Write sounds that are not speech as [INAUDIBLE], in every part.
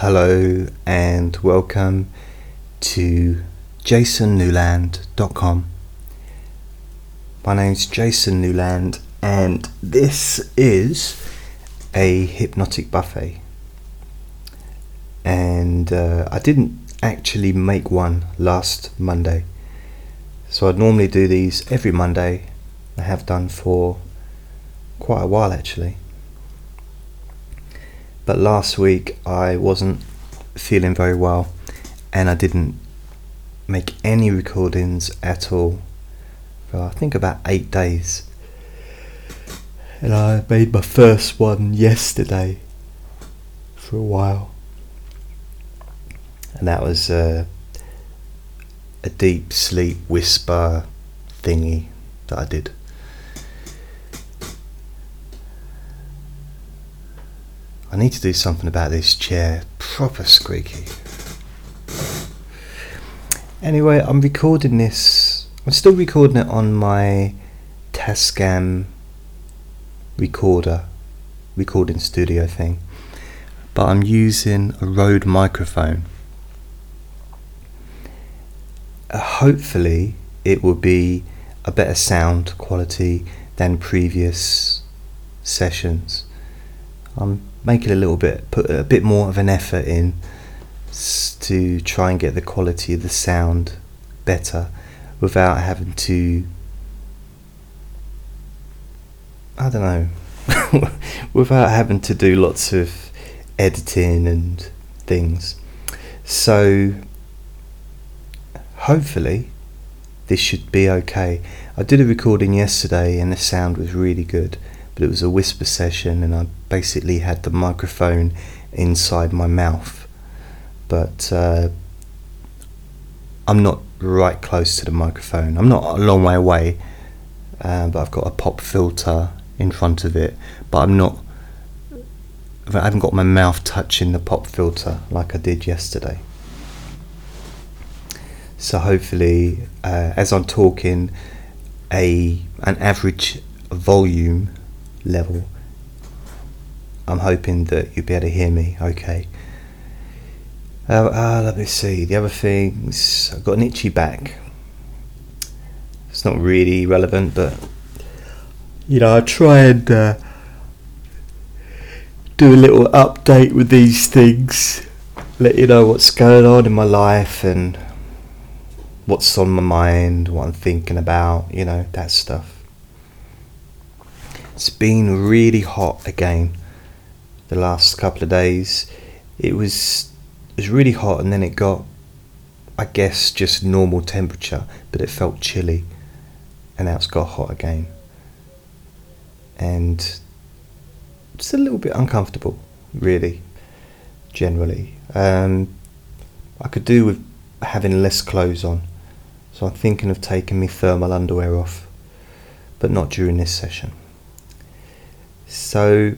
Hello and welcome to jasonnewland.com. My name's Jason Newland and this is a hypnotic buffet. And uh, I didn't actually make one last Monday. So I'd normally do these every Monday. I have done for quite a while actually. But last week I wasn't feeling very well and I didn't make any recordings at all for I think about eight days. And I made my first one yesterday for a while. And that was uh, a deep sleep whisper thingy that I did. I need to do something about this chair. Proper squeaky. Anyway, I'm recording this. I'm still recording it on my Tascam recorder, recording studio thing. But I'm using a Rode microphone. Uh, hopefully, it will be a better sound quality than previous sessions. I'm making a little bit, put a bit more of an effort in to try and get the quality of the sound better without having to I don't know [LAUGHS] without having to do lots of editing and things. So hopefully this should be okay. I did a recording yesterday and the sound was really good but it was a whisper session and I basically had the microphone inside my mouth but uh, I'm not right close to the microphone. I'm not a long way away, uh, but I've got a pop filter in front of it. But I'm not. I haven't got my mouth touching the pop filter like I did yesterday. So hopefully, uh, as I'm talking, a an average volume level. I'm hoping that you'll be able to hear me okay. Uh, uh, let me see. The other things. I've got an itchy back. It's not really relevant, but you know, I try and uh, do a little update with these things. Let you know what's going on in my life and what's on my mind, what I'm thinking about. You know, that stuff. It's been really hot again the last couple of days. It was was really hot and then it got, I guess, just normal temperature, but it felt chilly. And now it's got hot again. And it's a little bit uncomfortable, really, generally. Um, I could do with having less clothes on. So I'm thinking of taking my thermal underwear off, but not during this session. So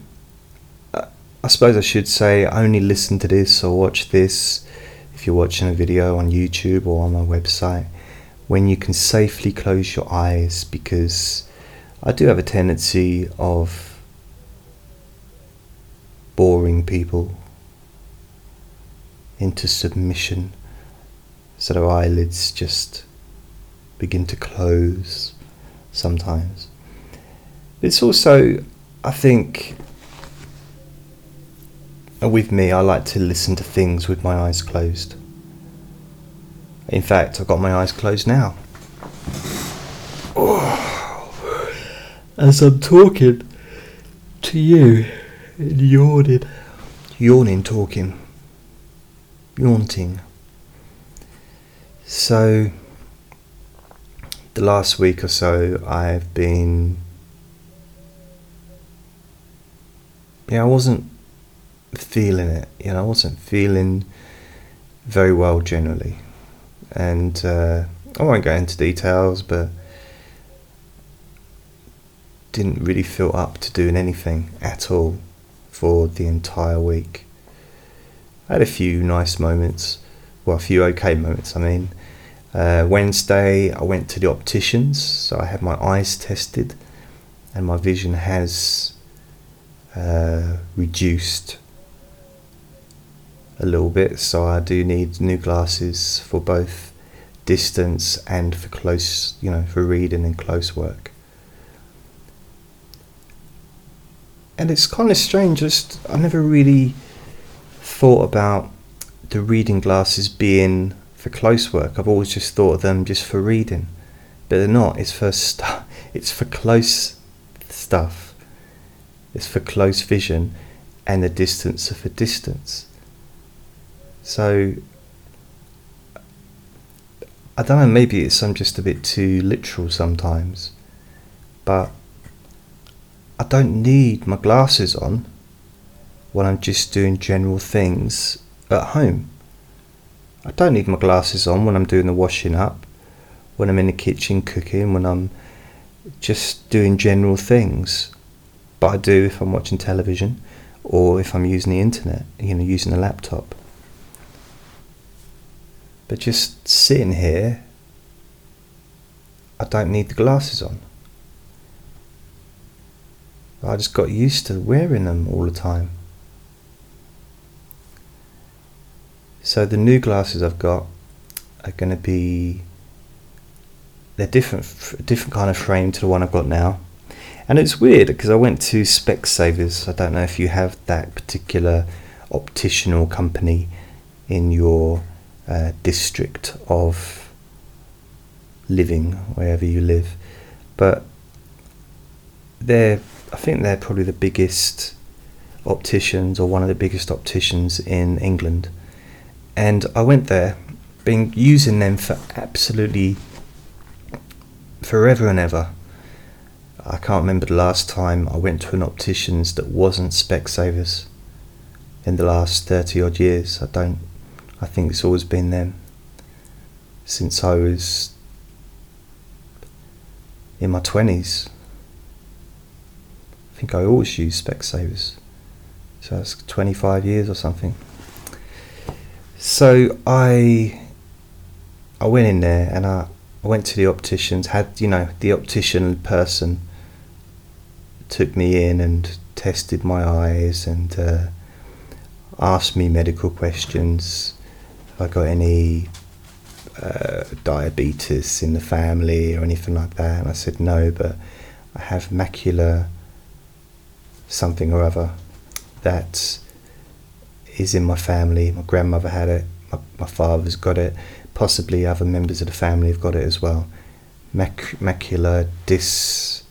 I suppose I should say only listen to this or watch this if you're watching a video on YouTube or on my website when you can safely close your eyes because I do have a tendency of boring people into submission so their eyelids just begin to close sometimes. It's also, I think, uh, with me, I like to listen to things with my eyes closed. In fact, I've got my eyes closed now. Oh. [SIGHS] As I'm talking to you and yawning. Yawning, talking. yawning. So, the last week or so, I've been. Yeah, I wasn't feeling it. You know, I wasn't feeling very well generally, and uh, I won't go into details, but didn't really feel up to doing anything at all for the entire week. I had a few nice moments, well, a few okay moments. I mean, uh, Wednesday I went to the opticians, so I had my eyes tested, and my vision has uh, reduced a little bit, so I do need new glasses for both distance and for close, you know, for reading and close work. And it's kind of strange, just I never really thought about the reading glasses being for close work. I've always just thought of them just for reading, but they're not. It's for stu- [LAUGHS] It's for close stuff. It's for close vision, and the distance are for distance. So I don't know. Maybe it's I'm just a bit too literal sometimes, but I don't need my glasses on when I'm just doing general things at home. I don't need my glasses on when I'm doing the washing up, when I'm in the kitchen cooking, when I'm just doing general things. But I do if I'm watching television or if I'm using the internet, you know, using a laptop. But just sitting here, I don't need the glasses on. I just got used to wearing them all the time. So the new glasses I've got are going to be they're different, different kind of frame to the one I've got now. And it's weird because I went to Specsavers. I don't know if you have that particular optician company in your uh, district of living, wherever you live. But they're, I think they're probably the biggest opticians or one of the biggest opticians in England and I went there, been using them for absolutely forever and ever. I can't remember the last time I went to an optician's that wasn't Specsavers in the last 30 odd years. I don't, I think it's always been them since I was in my 20s. I think I always used Specsavers. So that's 25 years or something. So I I went in there and I, I went to the opticians, had you know, the optician person took me in and tested my eyes and uh, asked me medical questions. If I got any uh, diabetes in the family or anything like that, and I said no, but I have macular something or other that is in my family. My grandmother had it. My, my father's got it. Possibly other members of the family have got it as well. Mac- macular dis.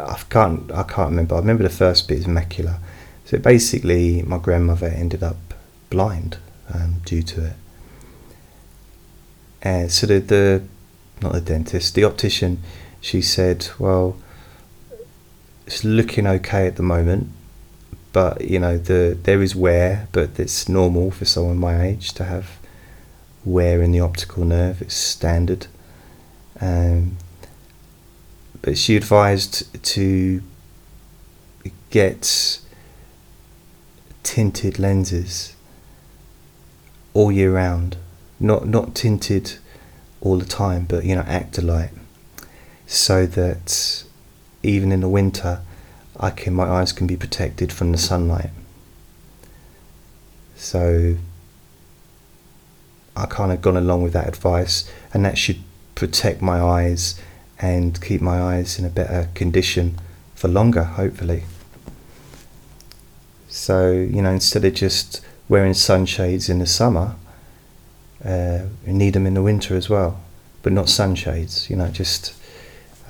I can't. I can't remember. I remember the first bit is macular. So basically, my grandmother ended up blind um, due to it. And so the, the not the dentist, the optician, she said, well, it's looking okay at the moment but you know the there is wear, but it's normal for someone my age to have wear in the optical nerve. It's standard. Um, but she advised to get tinted lenses all year round, not not tinted all the time, but you know Actolite, so that even in the winter I can my eyes can be protected from the sunlight. So I kind of gone along with that advice, and that should protect my eyes and keep my eyes in a better condition for longer, hopefully. So you know, instead of just wearing sunshades in the summer, uh, you need them in the winter as well, but not sunshades. You know, just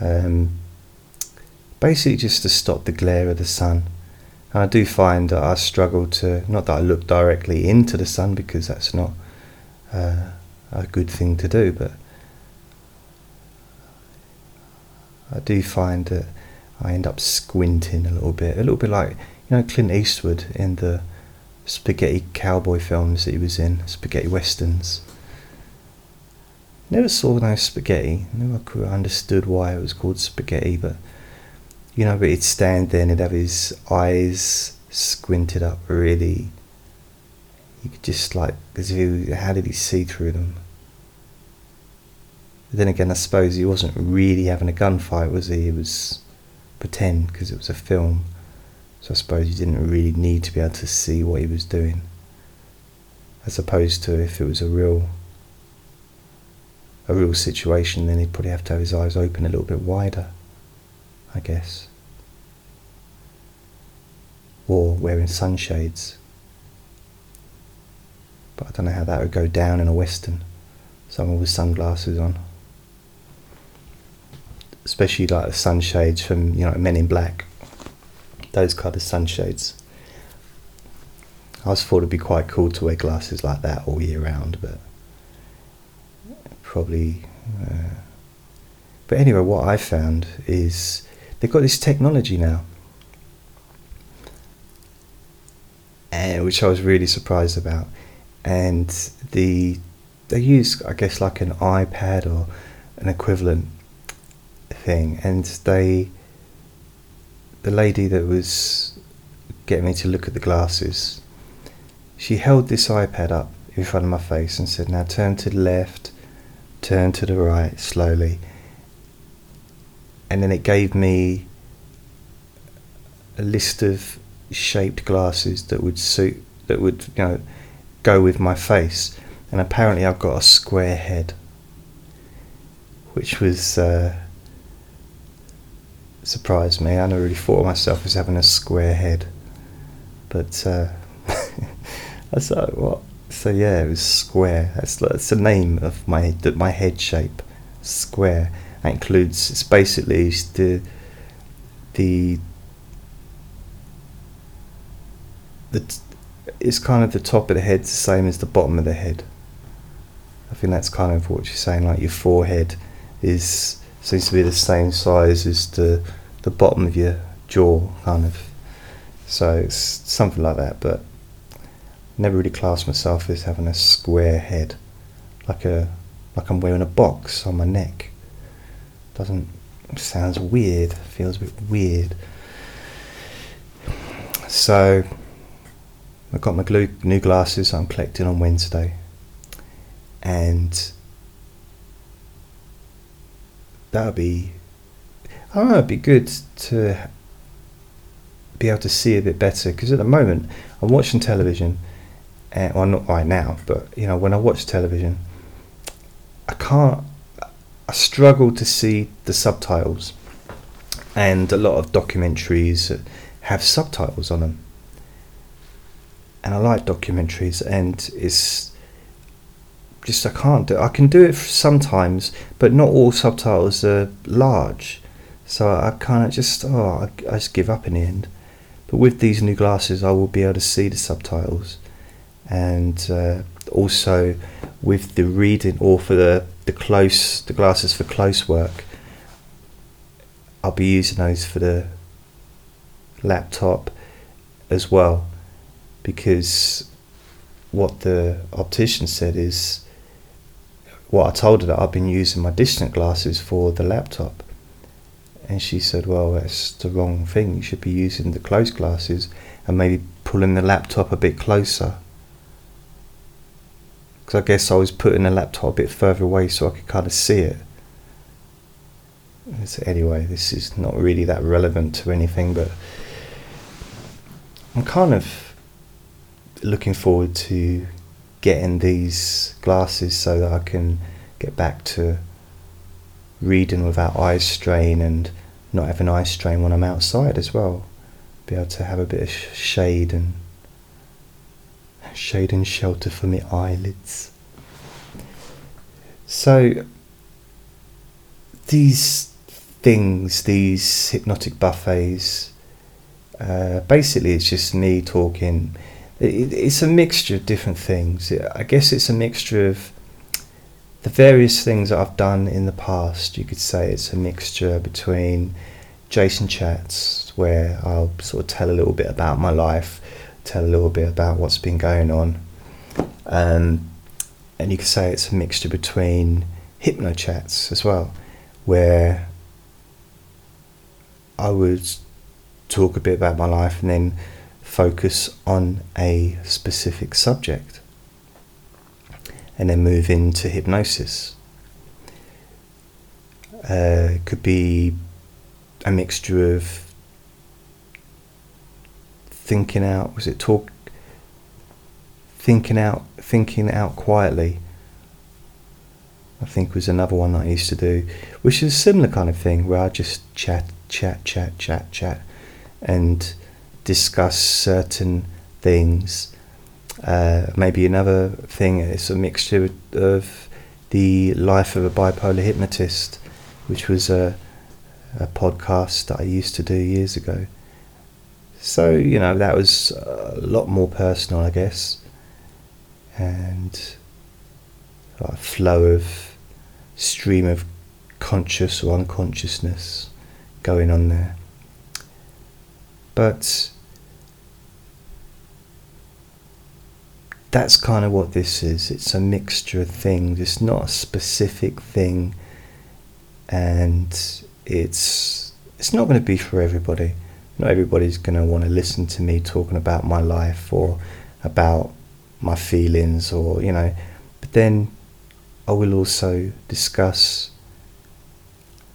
um, basically just to stop the glare of the sun. And I do find that I struggle to, not that I look directly into the sun because that's not uh, a good thing to do, but I do find that I end up squinting a little bit, a little bit like, you know, Clint Eastwood in the spaghetti cowboy films that he was in, spaghetti westerns. Never saw no spaghetti. Never understood why it was called spaghetti, but you know, but he'd stand there and he'd have his eyes squinted up really. You could just like, as if he, how did he see through them? Then again, I suppose he wasn't really having a gunfight, was he? He was pretend because it was a film. So I suppose you didn't really need to be able to see what he was doing. as opposed to if it was a real a real situation, then he'd probably have to have his eyes open a little bit wider, I guess. Or wearing sunshades. But I don't know how that would go down in a Western. Someone with sunglasses on. Especially like the sunshades from, you know, Men in Black. Those kind of sunshades. I was thought it'd be quite cool to wear glasses like that all year round, but probably. Uh, but anyway, what I found is they've got this technology now, and which I was really surprised about. And the they use, I guess, like an iPad or an equivalent thing, and they the lady that was getting me to look at the glasses, she held this iPad up in front of my face and said, "Now turn to the left." turn to the right slowly, and then it gave me a list of shaped glasses that would suit that would you know go with my face and apparently I've got a square head which was uh, surprised me I never really thought of myself as having a square head but uh, [LAUGHS] I thought what so yeah, it was square. That's that's the name of my my head shape, square. That includes it's basically the the the it's kind of the top of the head, the same as the bottom of the head. I think that's kind of what you're saying. Like your forehead is seems to be the same size as the the bottom of your jaw, kind of. So it's something like that, but never really classed myself as having a square head, like a like I'm wearing a box on my neck. Doesn't sounds weird. Feels a bit weird. So I got my glue, new glasses I'm collecting on Wednesday, and that would be I know. It'd be good to be able to see a bit better because at the moment I'm watching television uh, well, not right now, but you know, when I watch television, I can't. I struggle to see the subtitles, and a lot of documentaries have subtitles on them. And I like documentaries, and it's just I can't do. It. I can do it sometimes, but not all subtitles are large, so I kind of just oh I, I just give up in the end. But with these new glasses, I will be able to see the subtitles and uh, also with the reading or for the, the close the glasses for close work I'll be using those for the laptop as well because what the optician said is what I told her that I've been using my distant glasses for the laptop. And she said well that's the wrong thing. You should be using the close glasses and maybe pulling the laptop a bit closer. Because I guess I was putting the laptop a bit further away so I could kind of see it. So anyway, this is not really that relevant to anything, but I'm kind of looking forward to getting these glasses so that I can get back to reading without eye strain and not having eye strain when I'm outside as well. Be able to have a bit of shade and shade and shelter for my eyelids. So, these things, these hypnotic buffets, uh, basically it's just me talking. It, it's a mixture of different things. I guess it's a mixture of the various things that I've done in the past. You could say it's a mixture between Jason chats, where I'll sort of tell a little bit about my life tell a little bit about what's been going on. Um, and you could say it's a mixture between hypno chats as well, where I would talk a bit about my life and then focus on a specific subject and then move into hypnosis. Uh, could be a mixture of thinking out? Was it talk thinking out, thinking out quietly. I think was another one that I used to do, which is a similar kind of thing where I just chat, chat, chat, chat, chat, and discuss certain things. Uh, maybe another thing is a mixture of the life of a bipolar hypnotist, which was a, a podcast that I used to do years ago. So, you know, that was a lot more personal, I guess. And a flow of stream of conscious or unconsciousness going on there. But that's kind of what this is. It's a mixture of things. It's not a specific thing, and it's it's not going to be for everybody. Not everybody's going to want to listen to me talking about my life or about my feelings or you know. But then I will also discuss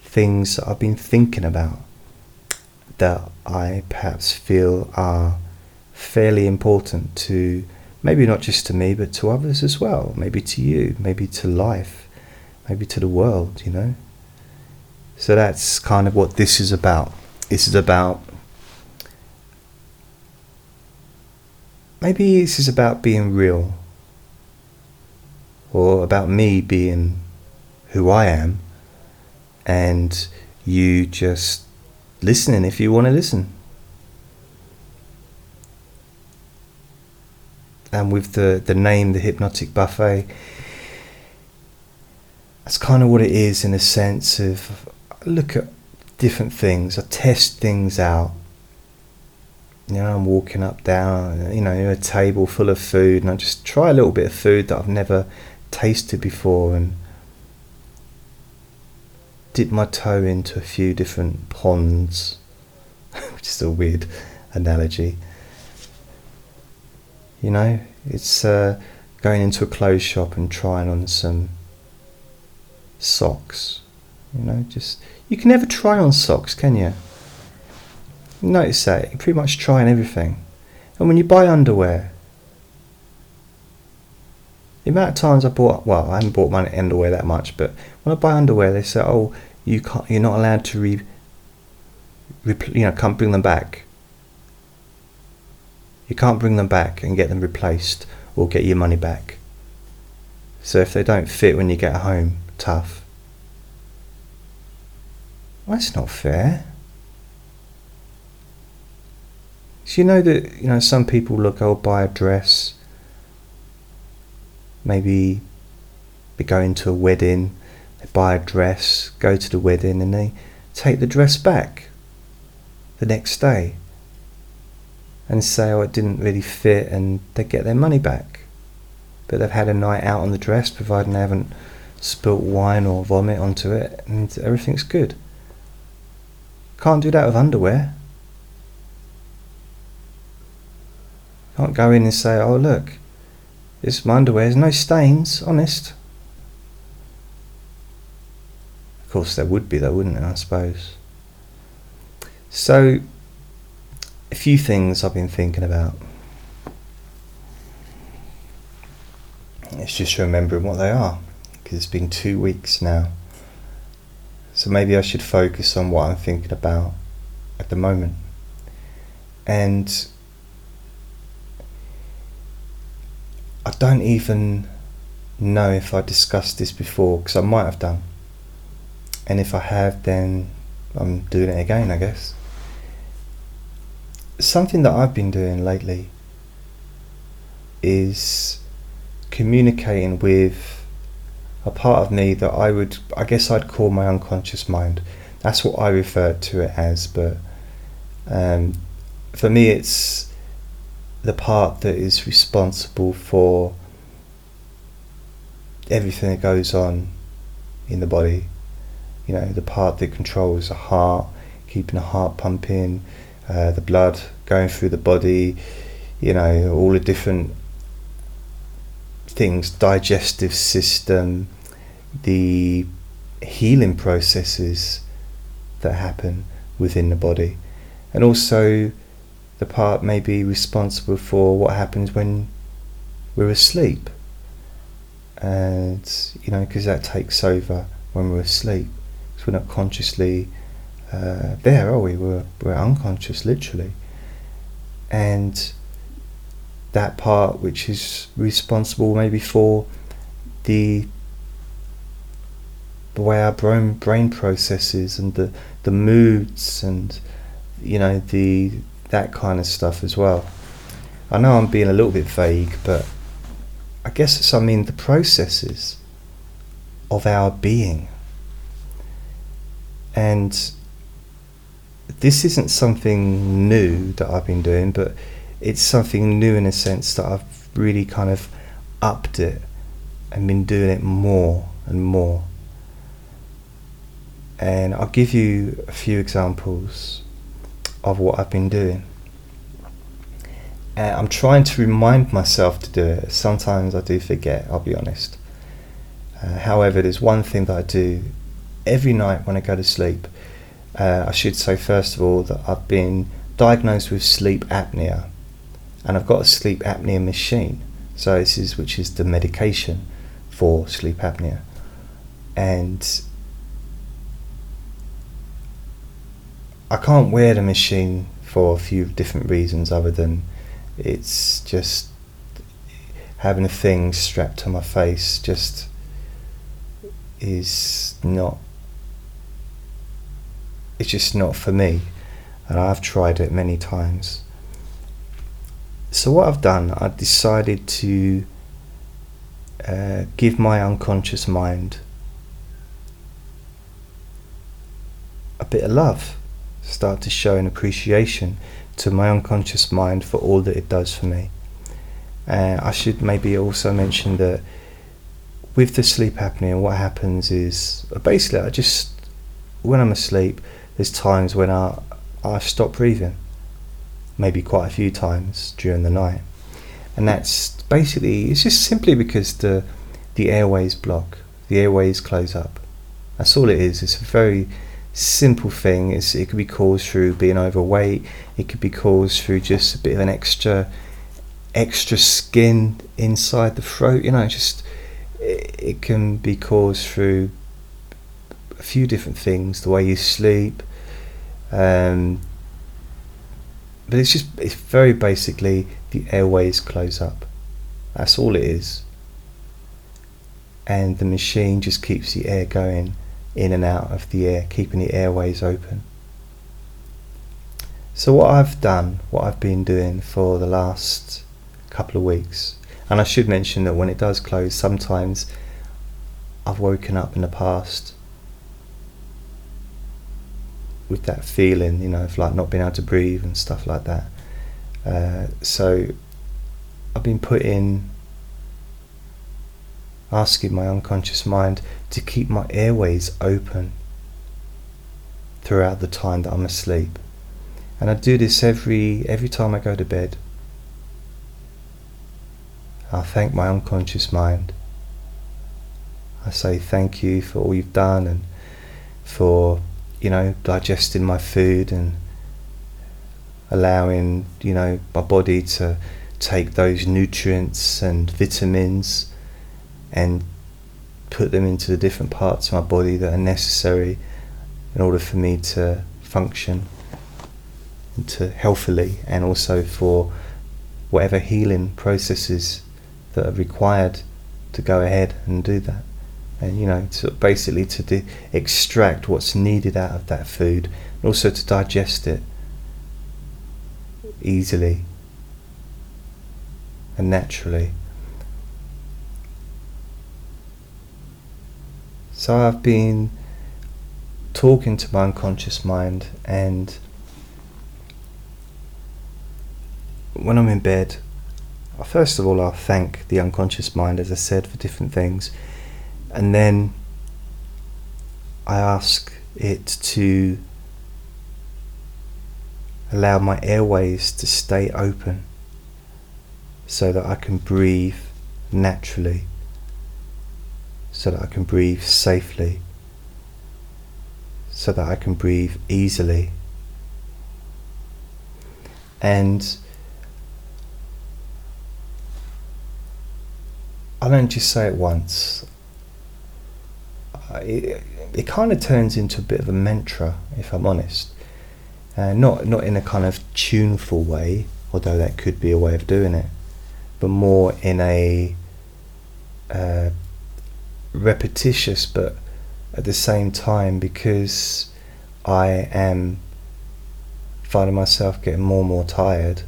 things that I've been thinking about that I perhaps feel are fairly important to maybe not just to me but to others as well, maybe to you, maybe to life, maybe to the world, you know. So that's kind of what this is about. This is about maybe this is about being real or about me being who I am and you just listening if you want to listen. And with the, the name, the Hypnotic Buffet, that's kind of what it is in a sense of I look at different things, I test things out. You know, I'm walking up down, you know, a table full of food, and I just try a little bit of food that I've never tasted before and dip my toe into a few different ponds, [LAUGHS] which is a weird analogy. You know, it's uh, going into a clothes shop and trying on some socks. You know, just you can never try on socks, can you? Notice that you pretty much try on everything. And when you buy underwear, the amount of times I bought, well, I haven't bought my underwear that much, but when I buy underwear, they say, "Oh, you can't, you're not allowed to re, re you know, can't bring them back. You can't bring them back and get them replaced or get your money back. So if they don't fit when you get home, tough. Well, that's not fair. So you know that you know some people look, I'll buy a dress maybe they go into a wedding, they buy a dress, go to the wedding, and they take the dress back the next day and say, oh, it didn't really fit, and they get their money back. But they've had a night out on the dress, providing they haven't spilt wine or vomit onto it, and everything's good. Can't do that with underwear. Can't go in and say, oh, look, this my underwear has no stains, honest. Of course, there would be, though, wouldn't there? I suppose. So, a few things I've been thinking about. It's just remembering what they are, because it's been two weeks now. So maybe I should focus on what I'm thinking about at the moment. And I don't even know if I discussed this before because I might have done. And if I have, then I'm doing it again, I guess. Something that I've been doing lately is communicating with a part of me that I would, I guess I'd call my unconscious mind. That's what I refer to it as, but um, for me, it's the part that is responsible for everything that goes on in the body. You know, the part that controls the heart, keeping the heart pumping, uh, the blood going through the body, you know, all the different things, digestive system, the healing processes that happen within the body, and also the part may be responsible for what happens when we're asleep. And, you know, because that takes over when we're asleep. Because we're not consciously uh, there, are we? We're, we're unconscious, literally. And that part which is responsible maybe for the the way our brain brain processes and the the moods and you know the that kind of stuff as well. I know I'm being a little bit vague, but I guess it's I mean the processes of our being. And this isn't something new that I've been doing, but it's something new in a sense that I've really kind of upped it and been doing it more and more. And I'll give you a few examples of what I've been doing. And I'm trying to remind myself to do it. Sometimes I do forget, I'll be honest. Uh, however, there's one thing that I do every night when I go to sleep. Uh, I should say, first of all, that I've been diagnosed with sleep apnea and I've got a sleep apnea machine. So this is which is the medication for sleep apnea, and I can't wear the machine for a few different reasons, other than it's just having a thing strapped to my face just is not it's just not for me. And I've tried it many times. So what I've done, I decided to uh, give my unconscious mind a bit of love, start to show an appreciation to my unconscious mind for all that it does for me. Uh, I should maybe also mention that with the sleep apnea, what happens is basically I just when I'm asleep, there's times when I I stop breathing maybe quite a few times during the night. And that's basically, it's just simply because the, the airways block, the airways close up. That's all it is. It's a very simple thing. It's, it could be caused through being overweight, it could be caused through just a bit of an extra extra skin inside the throat. You know, just it, it can be caused through a few different things the way you sleep, um, but it's just it's very basically the airways close up. That's all it is. And the machine just keeps the air going in and out of the air, keeping the airways open. So what I've done, what I've been doing for the last couple of weeks, and I should mention that when it does close, sometimes I've woken up in the past with that feeling, you know, of like not being able to breathe and stuff like that. Uh, so I've been putting, asking my unconscious mind to keep my airways open throughout the time that I'm asleep. And I do this every every time I go to bed. I thank my unconscious mind. I say thank you for all you've done and for you know, digesting my food and allowing, you know, my body to take those nutrients and vitamins and put them into the different parts of my body that are necessary in order for me to function and to healthily and also for whatever healing processes that are required to go ahead and do that and you know to basically to de- extract what's needed out of that food and also to digest it easily and naturally. So I've been talking to my unconscious mind and when I'm in bed first of all I'll thank the unconscious mind as I said for different things and then I ask it to allow my airways to stay open so that I can breathe naturally, so that I can breathe safely, so that I can breathe easily. And I don't just say it once. It, it kind of turns into a bit of a mantra, if I'm honest. Uh, not not in a kind of tuneful way, although that could be a way of doing it, but more in a uh, repetitious, but at the same time because I am finding myself getting more and more tired.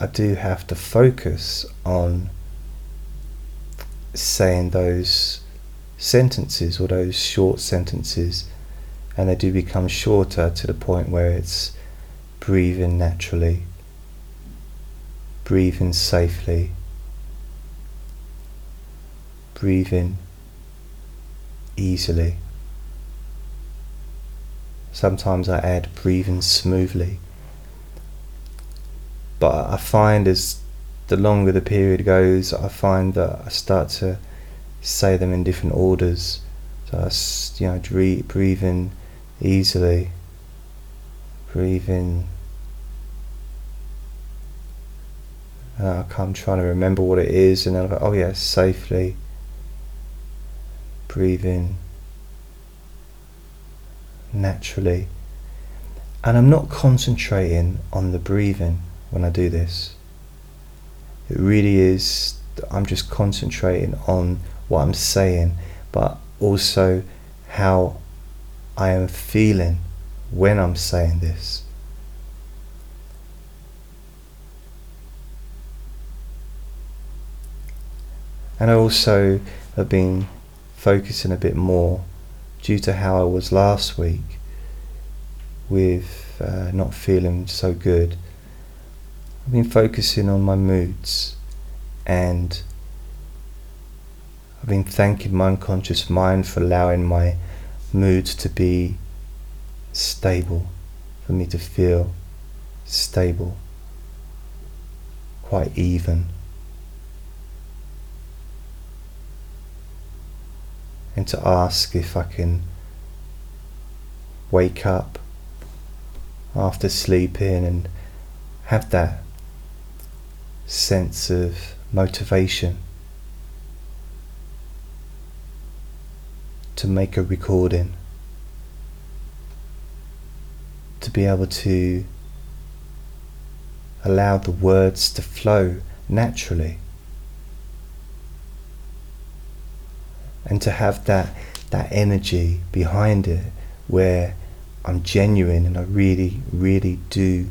I do have to focus on saying those sentences or those short sentences, and they do become shorter to the point where it's breathing naturally, breathing safely, breathing easily. Sometimes I add breathing smoothly. But I find as the longer the period goes, I find that I start to say them in different orders. So I, you know, breathe in easily, breathe in. Uh, I'm trying to remember what it is, and then I'm like, oh yeah, safely. Breathe in naturally. And I'm not concentrating on the breathing when I do this. It really is, I'm just concentrating on what I'm saying, but also how I am feeling when I'm saying this. And I also have been focusing a bit more due to how I was last week with uh, not feeling so good. I've been focusing on my moods and been thanking my unconscious mind for allowing my moods to be stable, for me to feel stable, quite even. and to ask if I can wake up after sleeping and have that sense of motivation to make a recording, to be able to allow the words to flow naturally. and to have that that energy behind it where I'm genuine and I really, really do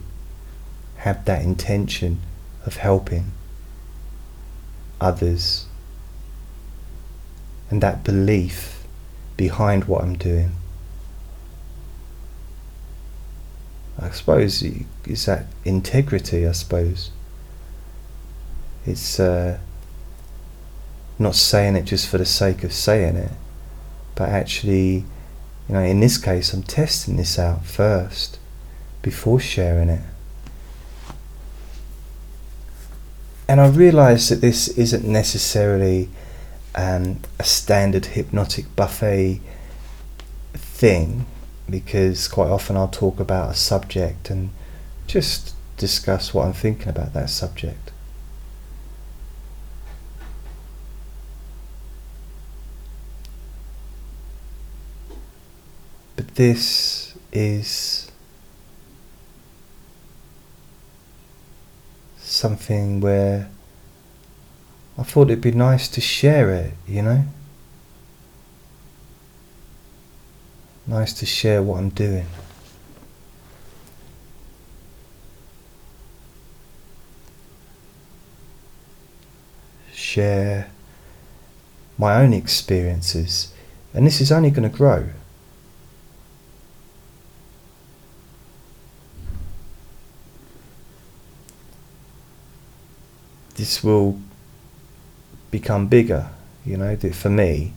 have that intention of helping others and that belief behind what I'm doing. I suppose it's that integrity, I suppose. It's uh, not saying it just for the sake of saying it, but actually, you know, in this case, I'm testing this out first before sharing it. And I realize that this isn't necessarily um, a standard hypnotic buffet thing because quite often I'll talk about a subject and just discuss what I'm thinking about that subject. But this is something where I thought it'd be nice to share it, you know? Nice to share what I'm doing. Share my own experiences, and this is only going to grow. this will become bigger. You know, for me,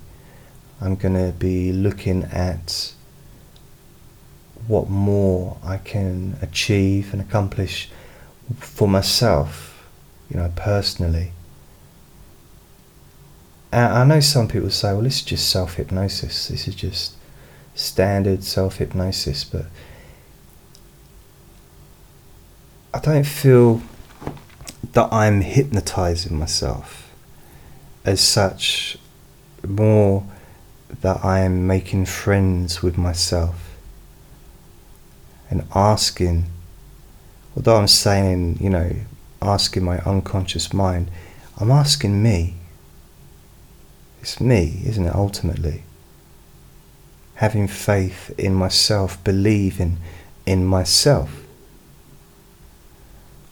I'm going to be looking at what more I can achieve and accomplish for myself, you know, personally. And I know some people say, well, this is just self hypnosis, this is just standard self hypnosis, but I don't feel that I'm hypnotizing myself. As such more that I am making friends with myself and asking, although I'm saying, you know, asking my unconscious mind, I'm asking me. It's me, isn't it, ultimately? Having faith in myself, believing in myself,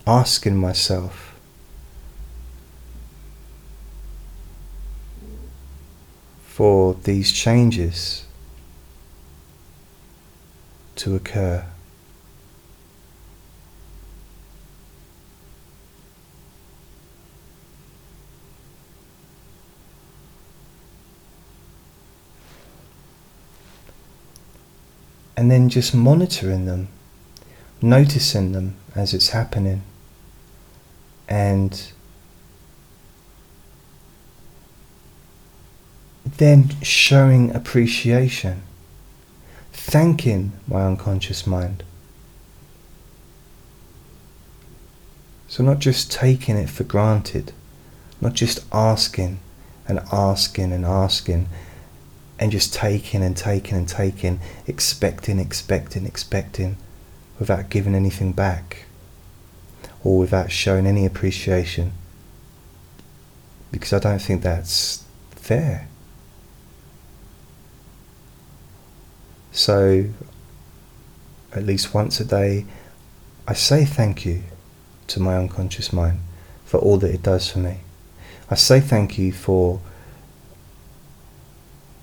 asking myself, for these changes to occur. And then just monitoring them, noticing them as it's happening, and then showing appreciation, thanking my unconscious mind. So, not just taking it for granted, not just asking and asking and asking, and just taking and taking and taking, expecting, expecting, expecting, without giving anything back or without showing any appreciation. Because I don't think that's fair. So, at least once a day, I say thank you to my unconscious mind for all that it does for me. I say thank you for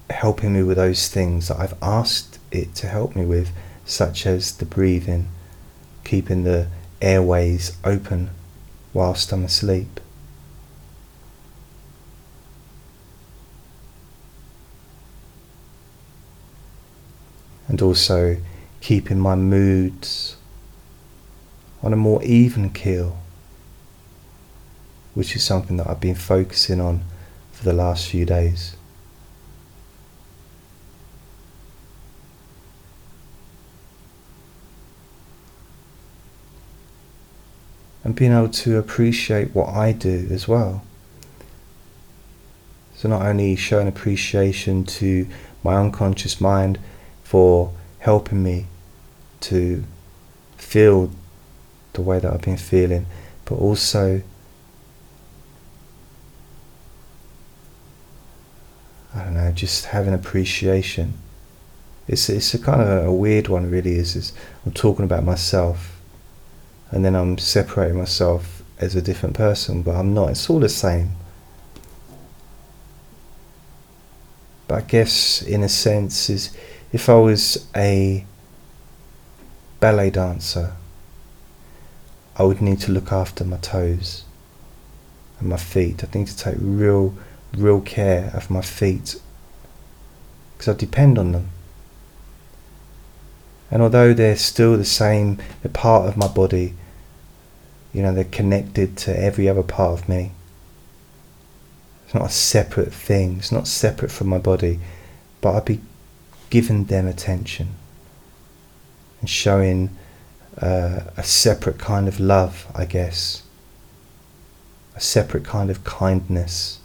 helping me with those things that I've asked it to help me with, such as the breathing, keeping the airways open whilst I'm asleep. And also keeping my moods on a more even keel, which is something that I've been focusing on for the last few days. And being able to appreciate what I do as well. So, not only showing appreciation to my unconscious mind for helping me to feel the way that I've been feeling, but also I don't know, just having appreciation. It's it's a kind of a weird one, really. Is is I'm talking about myself, and then I'm separating myself as a different person, but I'm not. It's all the same. But I guess, in a sense, is if I was a ballet dancer, I would need to look after my toes and my feet. I'd need to take real, real care of my feet because I depend on them. And although they're still the same, they're part of my body, you know, they're connected to every other part of me. It's not a separate thing, it's not separate from my body, but I'd be given them attention and showing uh, a separate kind of love, I guess, a separate kind of kindness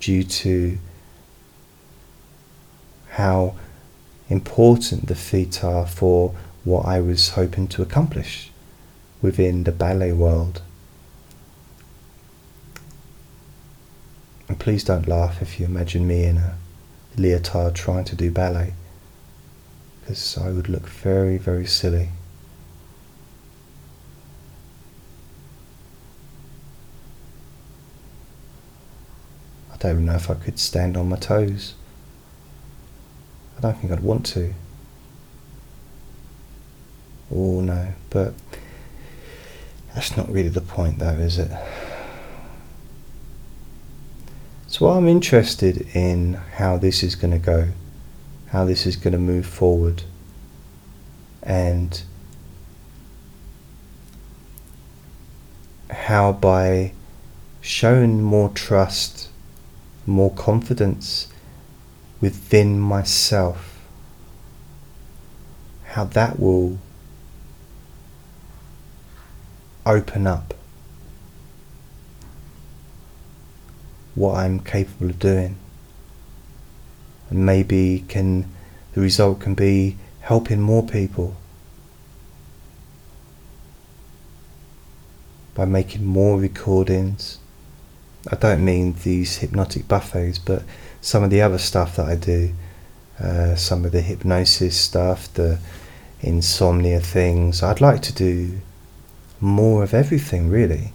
due to how important the feet are for what I was hoping to accomplish within the ballet world. And please don't laugh if you imagine me in a leotard trying to do ballet because I would look very, very silly. I don't even know if I could stand on my toes. I don't think I'd want to. Oh no, but that's not really the point though, is it? So I'm interested in how this is going to go, how this is going to move forward, and how by showing more trust, more confidence within myself, how that will open up what I'm capable of doing. And maybe can the result can be helping more people by making more recordings. I don't mean these hypnotic buffets, but some of the other stuff that I do, uh, some of the hypnosis stuff, the insomnia things. I'd like to do more of everything, really.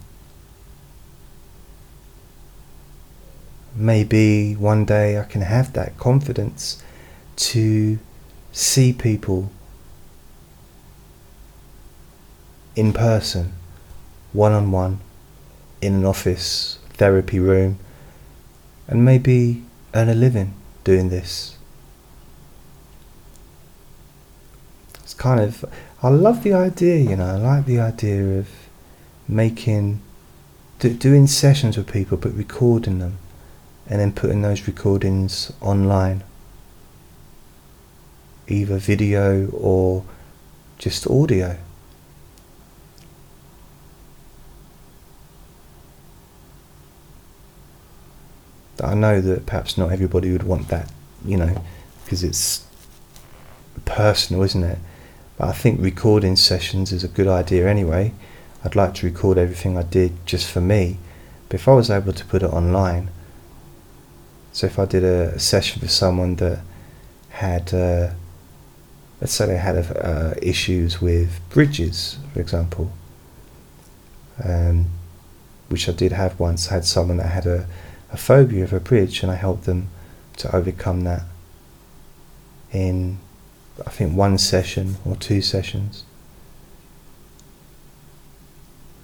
Maybe one day I can have that confidence to see people in person, one on one, in an office, therapy room, and maybe earn a living doing this. It's kind of, I love the idea, you know, I like the idea of making, do, doing sessions with people but recording them and then putting those recordings online. Either video or just audio. I know that perhaps not everybody would want that, you know, because it's personal, isn't it? But I think recording sessions is a good idea anyway. I'd like to record everything I did just for me. But if I was able to put it online, so if I did a, session with someone that had, uh, let's say they had uh, issues with bridges, for example, um, which I did have once. I had someone that had a a phobia of a bridge, and I helped them to overcome that in, I think, one session or two sessions.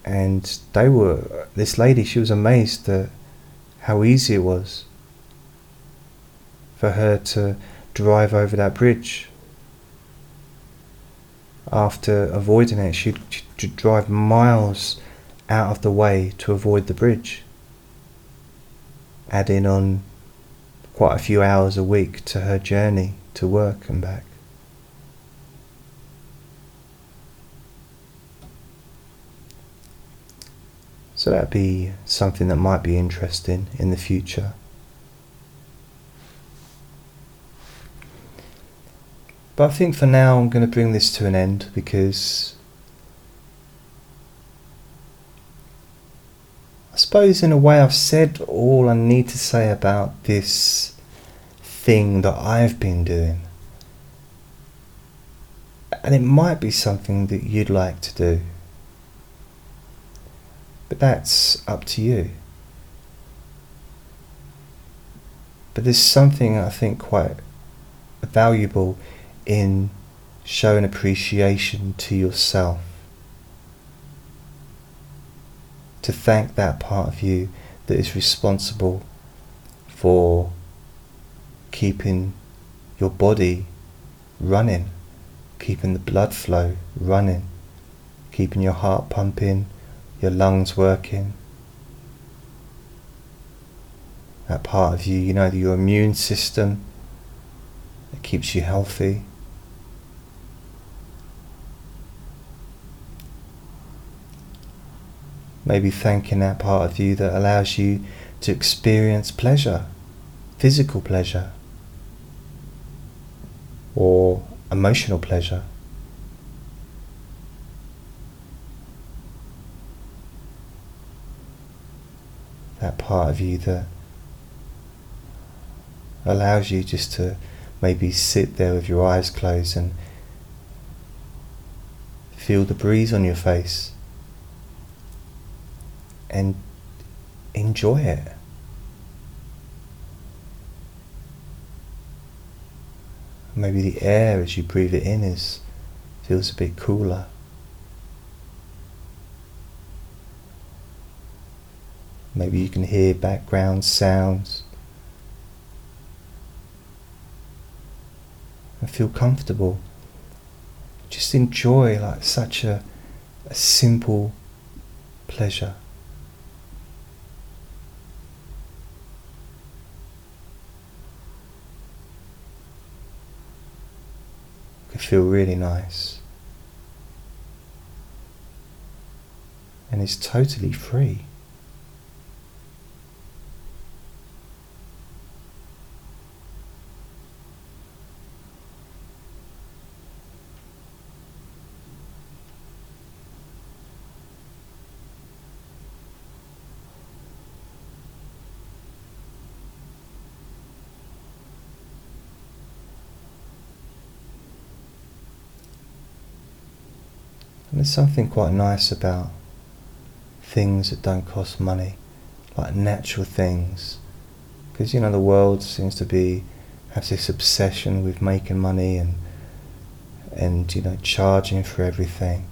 And they were, this lady, she was amazed at how easy it was for her to drive over that bridge. After avoiding it, she'd, she'd drive miles out of the way to avoid the bridge adding on quite a few hours a week to her journey to work and back. So that'd be something that might be interesting in the future. But I think for now I'm going to bring this to an end because I suppose, in a way, I've said all I need to say about this thing that I've been doing. And it might be something that you'd like to do. But that's up to you. But there's something I think quite valuable in showing appreciation to yourself to thank that part of you that is responsible for keeping your body running, keeping the blood flow running, keeping your heart pumping, your lungs working. That part of you, you know, your immune system that keeps you healthy. Maybe thanking that part of you that allows you to experience pleasure, physical pleasure, or emotional pleasure. That part of you that allows you just to maybe sit there with your eyes closed and feel the breeze on your face and enjoy it. Maybe the air as you breathe it in is feels a bit cooler. Maybe you can hear background sounds and feel comfortable. Just enjoy like such a, a simple pleasure. Feel really nice. And it's totally free. And there's something quite nice about things that don't cost money, like natural things. Because you know the world seems to be has this obsession with making money and and you know charging for everything.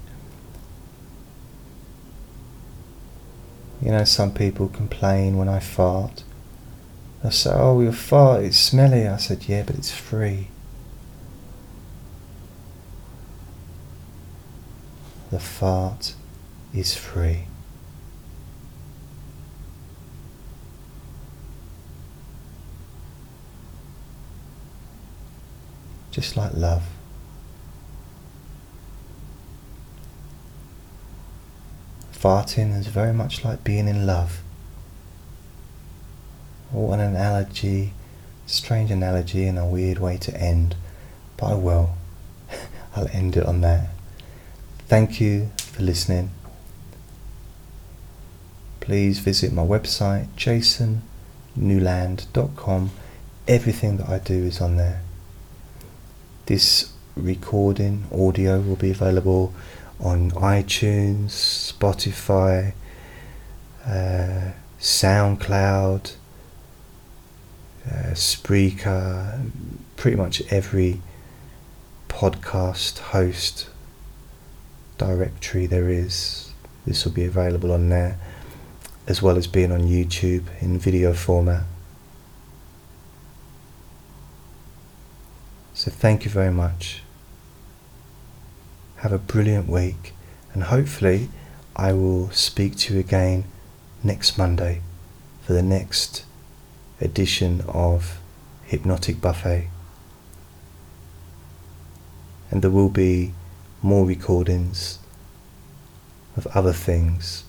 You know, some people complain when I fart. They say, "Oh, your fart is smelly." I said, "Yeah, but it's free." The fart is free. Just like love. Farting is very much like being in love. What an analogy, strange analogy and a weird way to end, but I will. [LAUGHS] I'll end it on that. Thank you for listening. Please visit my website jasonnewland.com. Everything that I do is on there. This recording audio will be available on iTunes, Spotify, uh, SoundCloud, uh, Spreaker, pretty much every podcast host directory there is. This will be available on there, as well as being on YouTube in video format. So thank you very much. Have a brilliant week, and hopefully, I will speak to you again next Monday for the next edition of Hypnotic Buffet. And there will be more recordings of other things,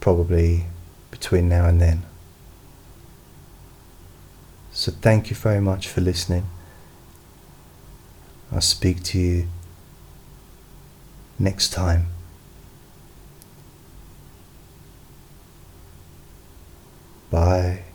probably between now and then. So thank you very much for listening. I'll speak to you next time. Bye.